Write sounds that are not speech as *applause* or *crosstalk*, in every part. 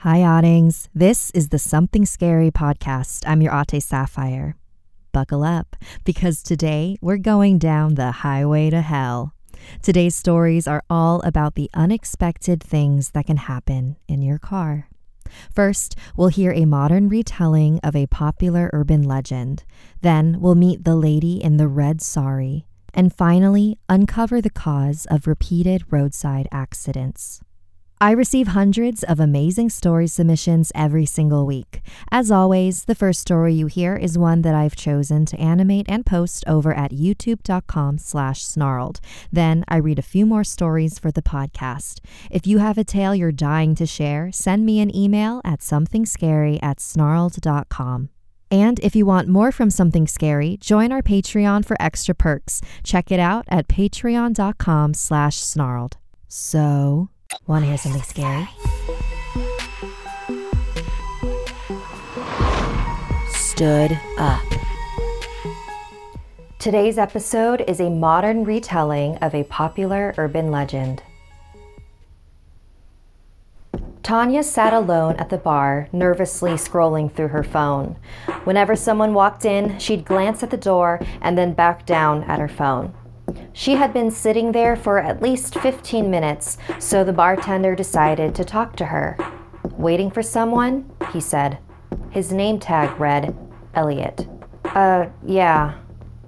Hi, Oddings. This is the Something Scary podcast. I'm your Ate Sapphire. Buckle up, because today we're going down the highway to hell. Today's stories are all about the unexpected things that can happen in your car. First, we'll hear a modern retelling of a popular urban legend. Then, we'll meet the lady in the red sari. And finally, uncover the cause of repeated roadside accidents. I receive hundreds of amazing story submissions every single week. As always, the first story you hear is one that I've chosen to animate and post over at youtube.com slash snarled. Then I read a few more stories for the podcast. If you have a tale you're dying to share, send me an email at somethingscary at snarled.com. And if you want more from Something Scary, join our Patreon for extra perks. Check it out at patreon.com slash snarled. So... Want to hear something scary? Stood up. Today's episode is a modern retelling of a popular urban legend. Tanya sat alone at the bar, nervously scrolling through her phone. Whenever someone walked in, she'd glance at the door and then back down at her phone. She had been sitting there for at least 15 minutes, so the bartender decided to talk to her. Waiting for someone? He said. His name tag read Elliot. Uh, yeah.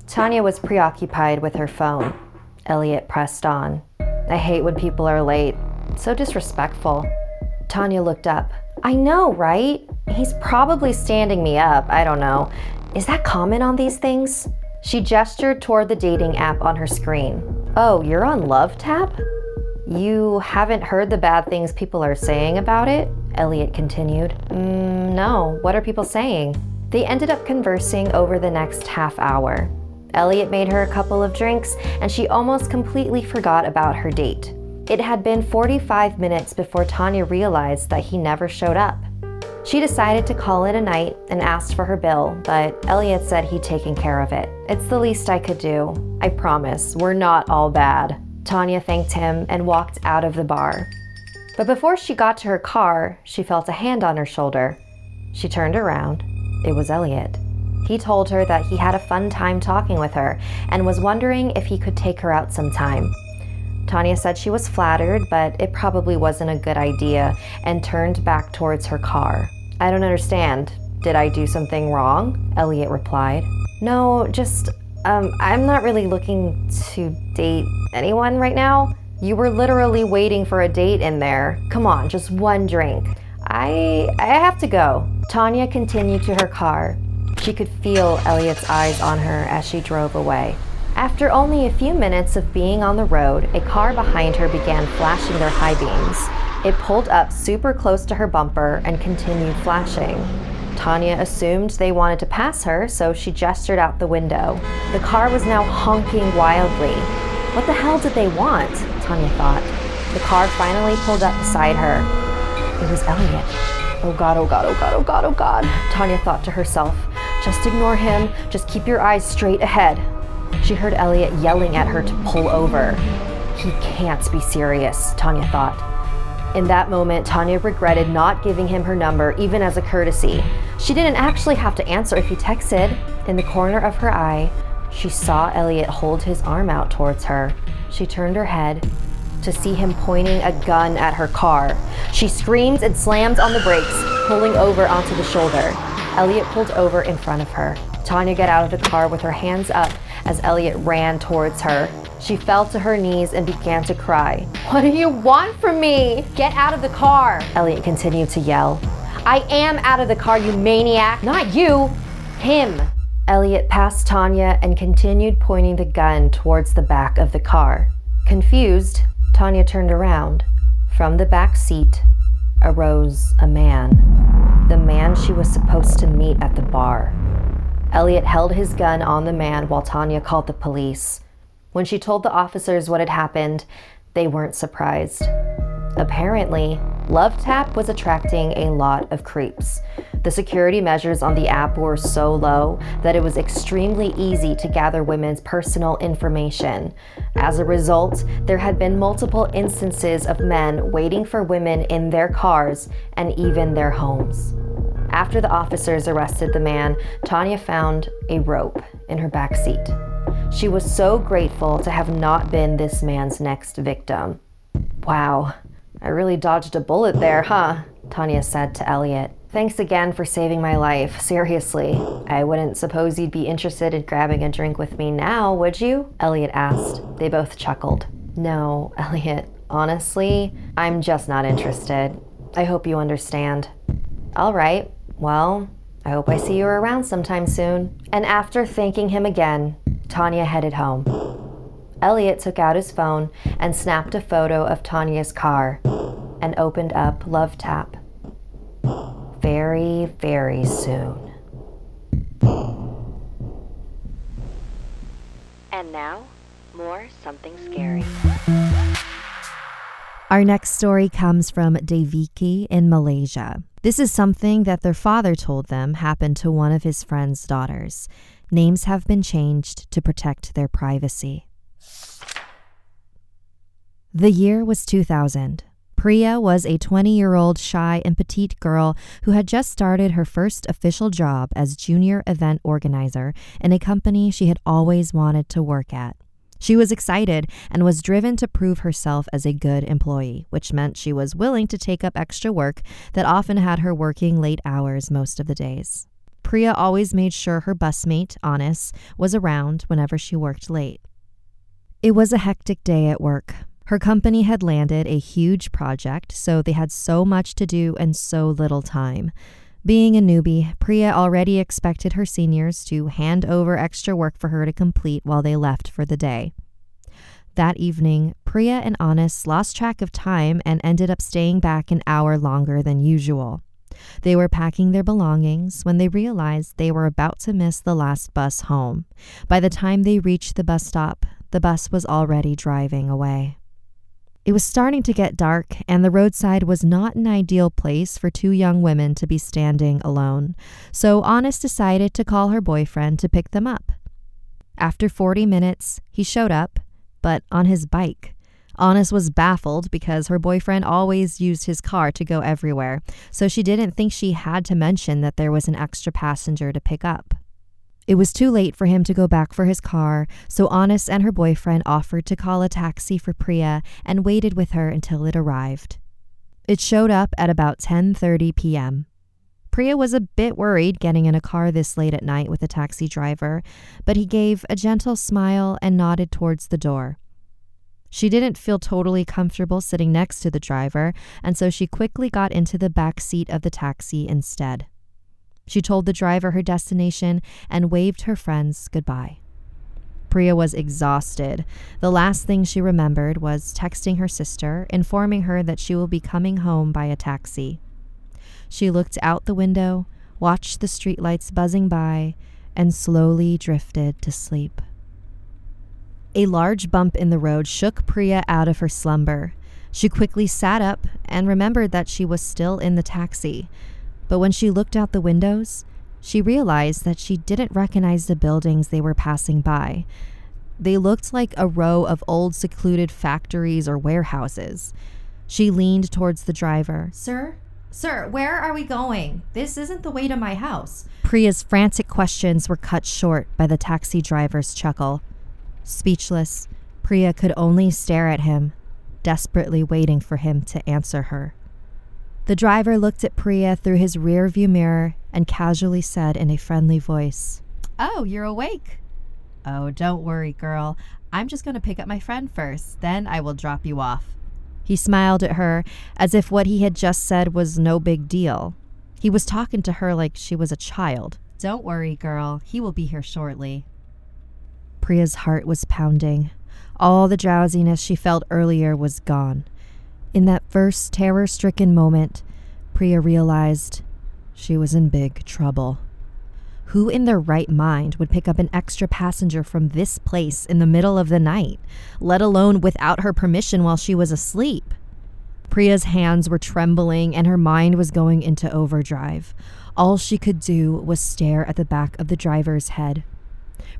Tanya was preoccupied with her phone. Elliot pressed on. I hate when people are late. So disrespectful. Tanya looked up. I know, right? He's probably standing me up. I don't know. Is that common on these things? She gestured toward the dating app on her screen. Oh, you're on Love Tap? You haven't heard the bad things people are saying about it? Elliot continued. Mm, no, what are people saying? They ended up conversing over the next half hour. Elliot made her a couple of drinks, and she almost completely forgot about her date. It had been 45 minutes before Tanya realized that he never showed up. She decided to call it a night and asked for her bill, but Elliot said he'd taken care of it. It's the least I could do. I promise, we're not all bad. Tanya thanked him and walked out of the bar. But before she got to her car, she felt a hand on her shoulder. She turned around. It was Elliot. He told her that he had a fun time talking with her and was wondering if he could take her out sometime. Tanya said she was flattered, but it probably wasn't a good idea and turned back towards her car. I don't understand. Did I do something wrong? Elliot replied. No, just, um, I'm not really looking to date anyone right now. You were literally waiting for a date in there. Come on, just one drink. I I have to go. Tanya continued to her car. She could feel Elliot's eyes on her as she drove away. After only a few minutes of being on the road, a car behind her began flashing their high beams. It pulled up super close to her bumper and continued flashing. Tanya assumed they wanted to pass her, so she gestured out the window. The car was now honking wildly. What the hell did they want? Tanya thought. The car finally pulled up beside her. It was Elliot. Oh god, oh god, oh god, oh god, oh god. Tanya thought to herself. Just ignore him. Just keep your eyes straight ahead. She heard Elliot yelling at her to pull over. He can't be serious, Tanya thought. In that moment, Tanya regretted not giving him her number, even as a courtesy. She didn't actually have to answer if he texted. In the corner of her eye, she saw Elliot hold his arm out towards her. She turned her head to see him pointing a gun at her car. She screamed and slammed on the brakes, pulling over onto the shoulder. Elliot pulled over in front of her. Tanya got out of the car with her hands up as Elliot ran towards her. She fell to her knees and began to cry. What do you want from me? Get out of the car, Elliot continued to yell. I am out of the car, you maniac. Not you, him. Elliot passed Tanya and continued pointing the gun towards the back of the car. Confused, Tanya turned around. From the back seat arose a man. The man she was supposed to meet at the bar. Elliot held his gun on the man while Tanya called the police. When she told the officers what had happened, they weren't surprised. Apparently, Love Tap was attracting a lot of creeps. The security measures on the app were so low that it was extremely easy to gather women's personal information. As a result, there had been multiple instances of men waiting for women in their cars and even their homes. After the officers arrested the man, Tanya found a rope in her back seat. She was so grateful to have not been this man's next victim. Wow, I really dodged a bullet there, huh? Tanya said to Elliot. Thanks again for saving my life. Seriously, I wouldn't suppose you'd be interested in grabbing a drink with me now, would you? Elliot asked. They both chuckled. No, *laughs* Elliot, honestly, I'm just not interested. I hope you understand. All right, well, I hope I see you around sometime soon. And after thanking him again, Tanya headed home. Elliot took out his phone and snapped a photo of Tanya's car and opened up Love Tap. Very, very soon. And now, more something scary. Our next story comes from Deviki in Malaysia. This is something that their father told them happened to one of his friend's daughters. Names have been changed to protect their privacy. The year was 2000. Priya was a 20 year old shy and petite girl who had just started her first official job as junior event organizer in a company she had always wanted to work at. She was excited and was driven to prove herself as a good employee, which meant she was willing to take up extra work that often had her working late hours most of the days. Priya always made sure her busmate, Anis, was around whenever she worked late. It was a hectic day at work. Her company had landed a huge project, so they had so much to do and so little time. Being a newbie, Priya already expected her seniors to hand over extra work for her to complete while they left for the day. That evening, Priya and Anis lost track of time and ended up staying back an hour longer than usual. They were packing their belongings when they realized they were about to miss the last bus home. By the time they reached the bus stop, the bus was already driving away. It was starting to get dark, and the roadside was not an ideal place for two young women to be standing alone, so Anis decided to call her boyfriend to pick them up. After 40 minutes, he showed up, but on his bike. Anis was baffled because her boyfriend always used his car to go everywhere, so she didn't think she had to mention that there was an extra passenger to pick up. It was too late for him to go back for his car, so Anis and her boyfriend offered to call a taxi for Priya and waited with her until it arrived. It showed up at about 10:30 p.m. Priya was a bit worried getting in a car this late at night with a taxi driver, but he gave a gentle smile and nodded towards the door. She didn't feel totally comfortable sitting next to the driver, and so she quickly got into the back seat of the taxi instead. She told the driver her destination and waved her friends goodbye. Priya was exhausted. The last thing she remembered was texting her sister, informing her that she will be coming home by a taxi. She looked out the window, watched the streetlights buzzing by, and slowly drifted to sleep. A large bump in the road shook Priya out of her slumber. She quickly sat up and remembered that she was still in the taxi. But when she looked out the windows, she realized that she didn't recognize the buildings they were passing by. They looked like a row of old secluded factories or warehouses. She leaned towards the driver. Sir? Sir, where are we going? This isn't the way to my house. Priya's frantic questions were cut short by the taxi driver's chuckle. Speechless, Priya could only stare at him, desperately waiting for him to answer her. The driver looked at Priya through his rearview mirror and casually said in a friendly voice, Oh, you're awake. Oh, don't worry, girl. I'm just going to pick up my friend first, then I will drop you off. He smiled at her as if what he had just said was no big deal. He was talking to her like she was a child. Don't worry, girl. He will be here shortly. Priya's heart was pounding. All the drowsiness she felt earlier was gone. In that first terror stricken moment, Priya realized she was in big trouble. Who in their right mind would pick up an extra passenger from this place in the middle of the night, let alone without her permission while she was asleep? Priya's hands were trembling and her mind was going into overdrive. All she could do was stare at the back of the driver's head.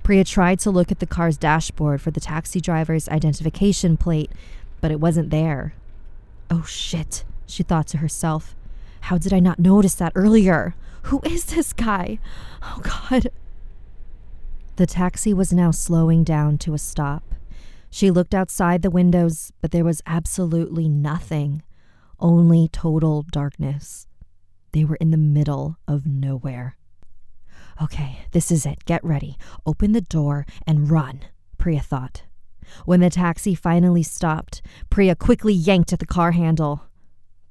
Priya tried to look at the car's dashboard for the taxi driver's identification plate, but it wasn't there. Oh shit, she thought to herself. How did I not notice that earlier? Who is this guy? Oh god. The taxi was now slowing down to a stop. She looked outside the windows, but there was absolutely nothing, only total darkness. They were in the middle of nowhere. Okay, this is it. Get ready. Open the door and run, Priya thought. When the taxi finally stopped, Priya quickly yanked at the car handle.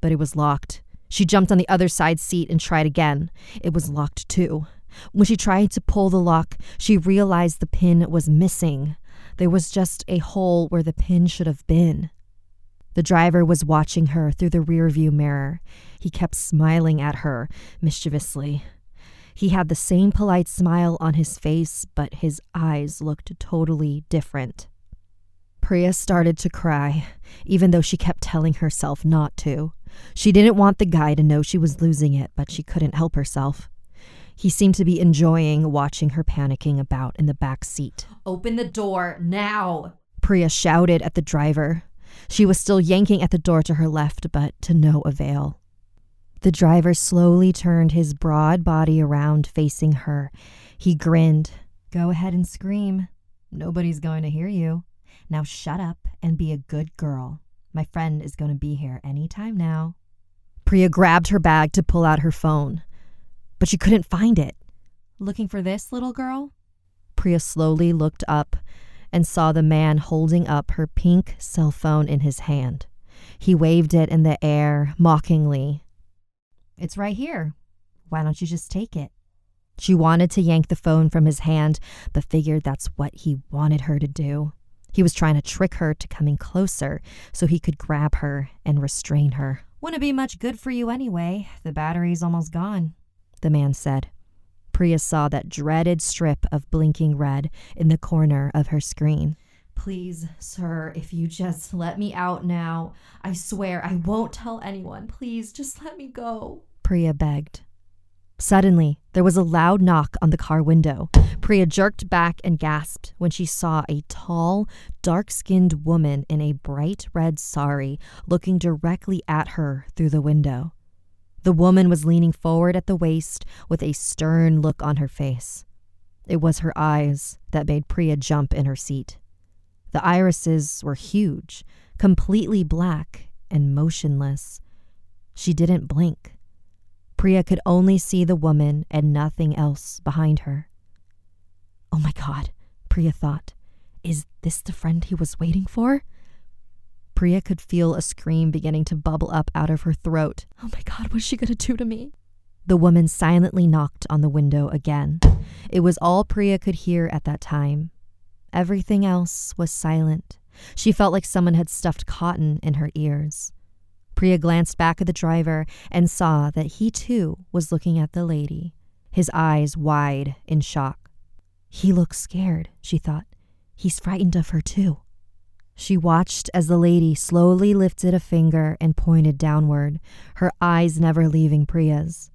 But it was locked. She jumped on the other side seat and tried again. It was locked too. When she tried to pull the lock, she realized the pin was missing. There was just a hole where the pin should have been. The driver was watching her through the rearview mirror. He kept smiling at her mischievously. He had the same polite smile on his face, but his eyes looked totally different. Priya started to cry, even though she kept telling herself not to. She didn't want the guy to know she was losing it, but she couldn't help herself. He seemed to be enjoying watching her panicking about in the back seat. Open the door now, Priya shouted at the driver. She was still yanking at the door to her left, but to no avail. The driver slowly turned his broad body around, facing her. He grinned. Go ahead and scream. Nobody's going to hear you. Now shut up and be a good girl. My friend is going to be here any time now. Priya grabbed her bag to pull out her phone but she couldn't find it. Looking for this little girl? Priya slowly looked up and saw the man holding up her pink cell phone in his hand. He waved it in the air mockingly. It's right here. Why don't you just take it? She wanted to yank the phone from his hand, but figured that's what he wanted her to do. He was trying to trick her to coming closer so he could grab her and restrain her. Wouldn't be much good for you anyway. The battery's almost gone the man said. Priya saw that dreaded strip of blinking red in the corner of her screen. Please, sir, if you just let me out now, I swear I won't tell anyone. Please, just let me go. Priya begged. Suddenly, there was a loud knock on the car window. Priya jerked back and gasped when she saw a tall, dark skinned woman in a bright red sari looking directly at her through the window. The woman was leaning forward at the waist with a stern look on her face. It was her eyes that made Priya jump in her seat. The irises were huge, completely black and motionless. She didn't blink. Priya could only see the woman and nothing else behind her. Oh my God, Priya thought. Is this the friend he was waiting for? Priya could feel a scream beginning to bubble up out of her throat. Oh my God, what's she going to do to me? The woman silently knocked on the window again. It was all Priya could hear at that time. Everything else was silent. She felt like someone had stuffed cotton in her ears. Priya glanced back at the driver and saw that he too was looking at the lady, his eyes wide in shock. He looks scared, she thought. He's frightened of her too. She watched as the lady slowly lifted a finger and pointed downward, her eyes never leaving Priya's.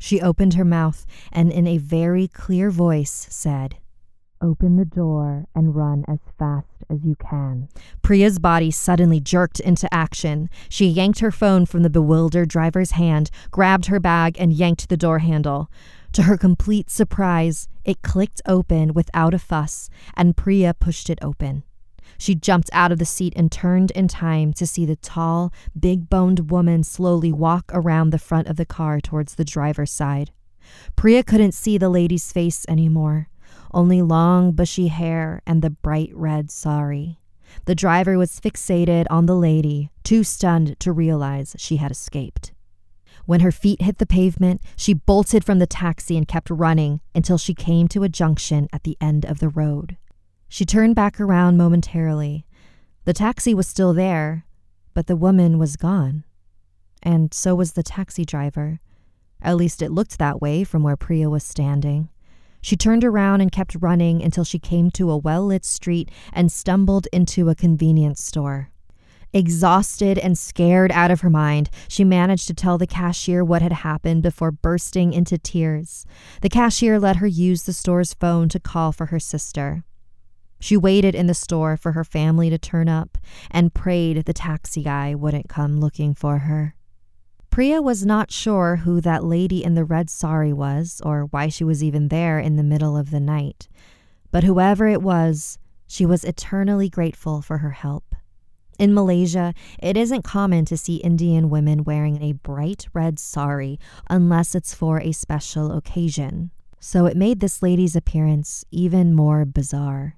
She opened her mouth and, in a very clear voice, said, Open the door and run as fast as you can. Priya's body suddenly jerked into action. She yanked her phone from the bewildered driver's hand, grabbed her bag, and yanked the door handle. To her complete surprise, it clicked open without a fuss, and Priya pushed it open. She jumped out of the seat and turned in time to see the tall, big boned woman slowly walk around the front of the car towards the driver's side. Priya couldn't see the lady's face anymore, only long, bushy hair and the bright red sari. The driver was fixated on the lady, too stunned to realize she had escaped. When her feet hit the pavement, she bolted from the taxi and kept running until she came to a junction at the end of the road. She turned back around momentarily. The taxi was still there, but the woman was gone. And so was the taxi driver. At least it looked that way from where Priya was standing. She turned around and kept running until she came to a well lit street and stumbled into a convenience store. Exhausted and scared out of her mind, she managed to tell the cashier what had happened before bursting into tears. The cashier let her use the store's phone to call for her sister. She waited in the store for her family to turn up and prayed the taxi guy wouldn't come looking for her. Priya was not sure who that lady in the red sari was or why she was even there in the middle of the night. But whoever it was, she was eternally grateful for her help. In Malaysia, it isn't common to see Indian women wearing a bright red sari unless it's for a special occasion, so it made this lady's appearance even more bizarre.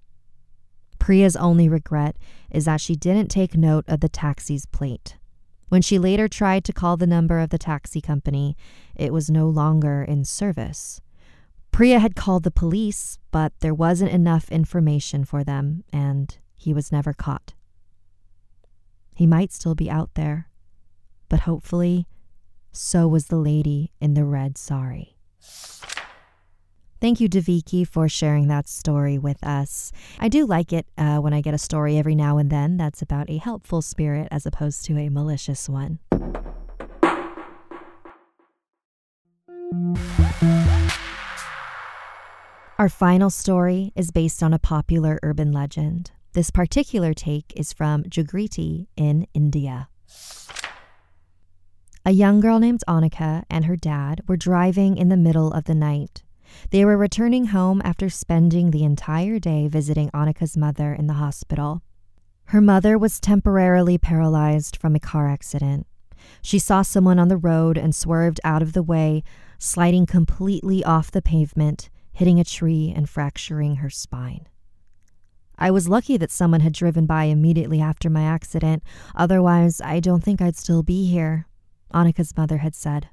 Priya's only regret is that she didn't take note of the taxi's plate. When she later tried to call the number of the taxi company, it was no longer in service. Priya had called the police, but there wasn't enough information for them, and he was never caught. He might still be out there, but hopefully, so was the lady in the red sari. Thank you, Deviki, for sharing that story with us. I do like it uh, when I get a story every now and then that's about a helpful spirit as opposed to a malicious one. Our final story is based on a popular urban legend. This particular take is from Jagriti in India. A young girl named Annika and her dad were driving in the middle of the night they were returning home after spending the entire day visiting Annika's mother in the hospital. Her mother was temporarily paralyzed from a car accident. She saw someone on the road and swerved out of the way, sliding completely off the pavement, hitting a tree and fracturing her spine. I was lucky that someone had driven by immediately after my accident, otherwise, I don't think I'd still be here, Annika's mother had said.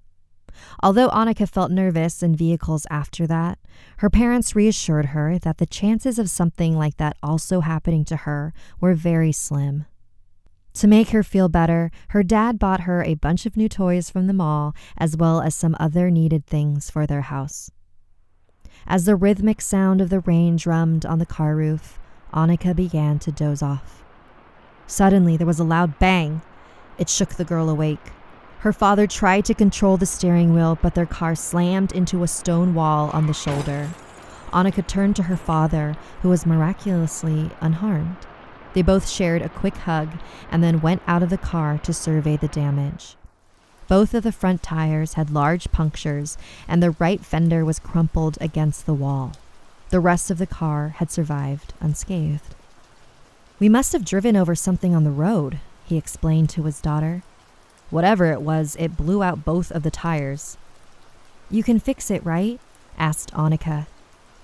Although Annika felt nervous in vehicles after that, her parents reassured her that the chances of something like that also happening to her were very slim. To make her feel better, her dad bought her a bunch of new toys from the mall, as well as some other needed things for their house. As the rhythmic sound of the rain drummed on the car roof, Annika began to doze off. Suddenly, there was a loud bang. It shook the girl awake. Her father tried to control the steering wheel, but their car slammed into a stone wall on the shoulder. Annika turned to her father, who was miraculously unharmed. They both shared a quick hug and then went out of the car to survey the damage. Both of the front tires had large punctures, and the right fender was crumpled against the wall. The rest of the car had survived unscathed. We must have driven over something on the road, he explained to his daughter. Whatever it was, it blew out both of the tires. You can fix it, right? asked Annika.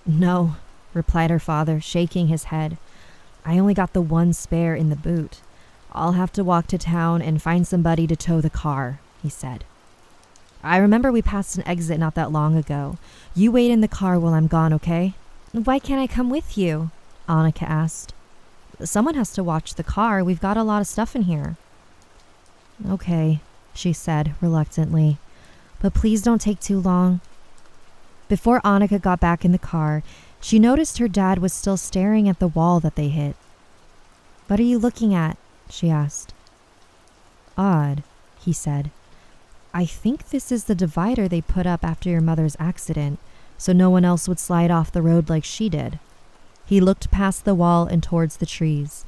No, replied her father, shaking his head. I only got the one spare in the boot. I'll have to walk to town and find somebody to tow the car, he said. I remember we passed an exit not that long ago. You wait in the car while I'm gone, okay? Why can't I come with you? Annika asked. Someone has to watch the car. We've got a lot of stuff in here. Okay, she said reluctantly, but please don't take too long. Before Annika got back in the car, she noticed her dad was still staring at the wall that they hit. What are you looking at? she asked. Odd, he said. I think this is the divider they put up after your mother's accident, so no one else would slide off the road like she did. He looked past the wall and towards the trees,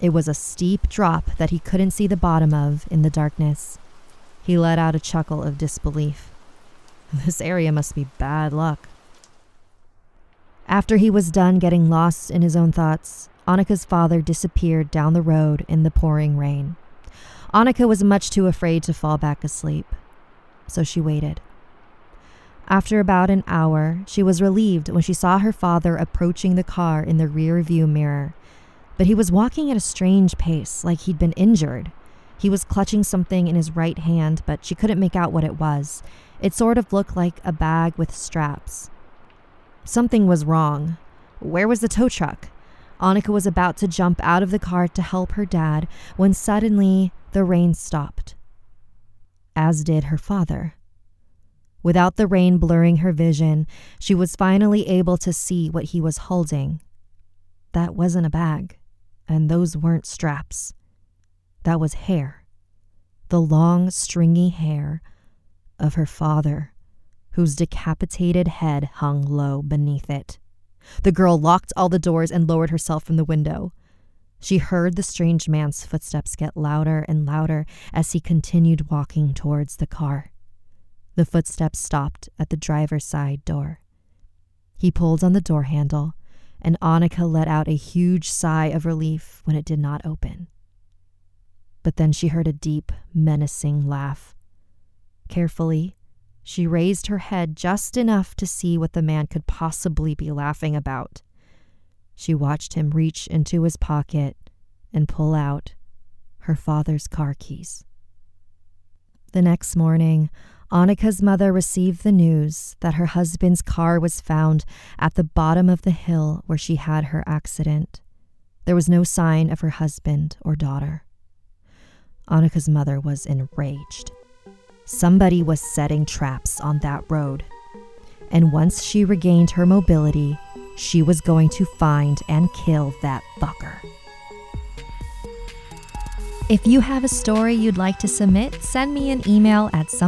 it was a steep drop that he couldn't see the bottom of in the darkness. He let out a chuckle of disbelief. *laughs* This area must be bad luck. After he was done getting lost in his own thoughts, Annika's father disappeared down the road in the pouring rain. Annika was much too afraid to fall back asleep, so she waited. After about an hour, she was relieved when she saw her father approaching the car in the rear view mirror but he was walking at a strange pace, like he'd been injured. He was clutching something in his right hand, but she couldn't make out what it was. It sort of looked like a bag with straps. Something was wrong. Where was the tow truck? Annika was about to jump out of the car to help her dad when suddenly the rain stopped, as did her father. Without the rain blurring her vision, she was finally able to see what he was holding. That wasn't a bag and those weren't straps. that was hair. The long, stringy hair of her father, whose decapitated head hung low beneath it. The girl locked all the doors and lowered herself from the window. She heard the strange man's footsteps get louder and louder as he continued walking towards the car. The footsteps stopped at the driver's side door. He pulled on the door handle, and Annika let out a huge sigh of relief when it did not open. But then she heard a deep, menacing laugh. Carefully, she raised her head just enough to see what the man could possibly be laughing about. She watched him reach into his pocket and pull out her father's car keys. The next morning, Annika's mother received the news that her husband's car was found at the bottom of the hill where she had her accident. There was no sign of her husband or daughter. Annika's mother was enraged. Somebody was setting traps on that road. And once she regained her mobility, she was going to find and kill that fucker. If you have a story you'd like to submit, send me an email at some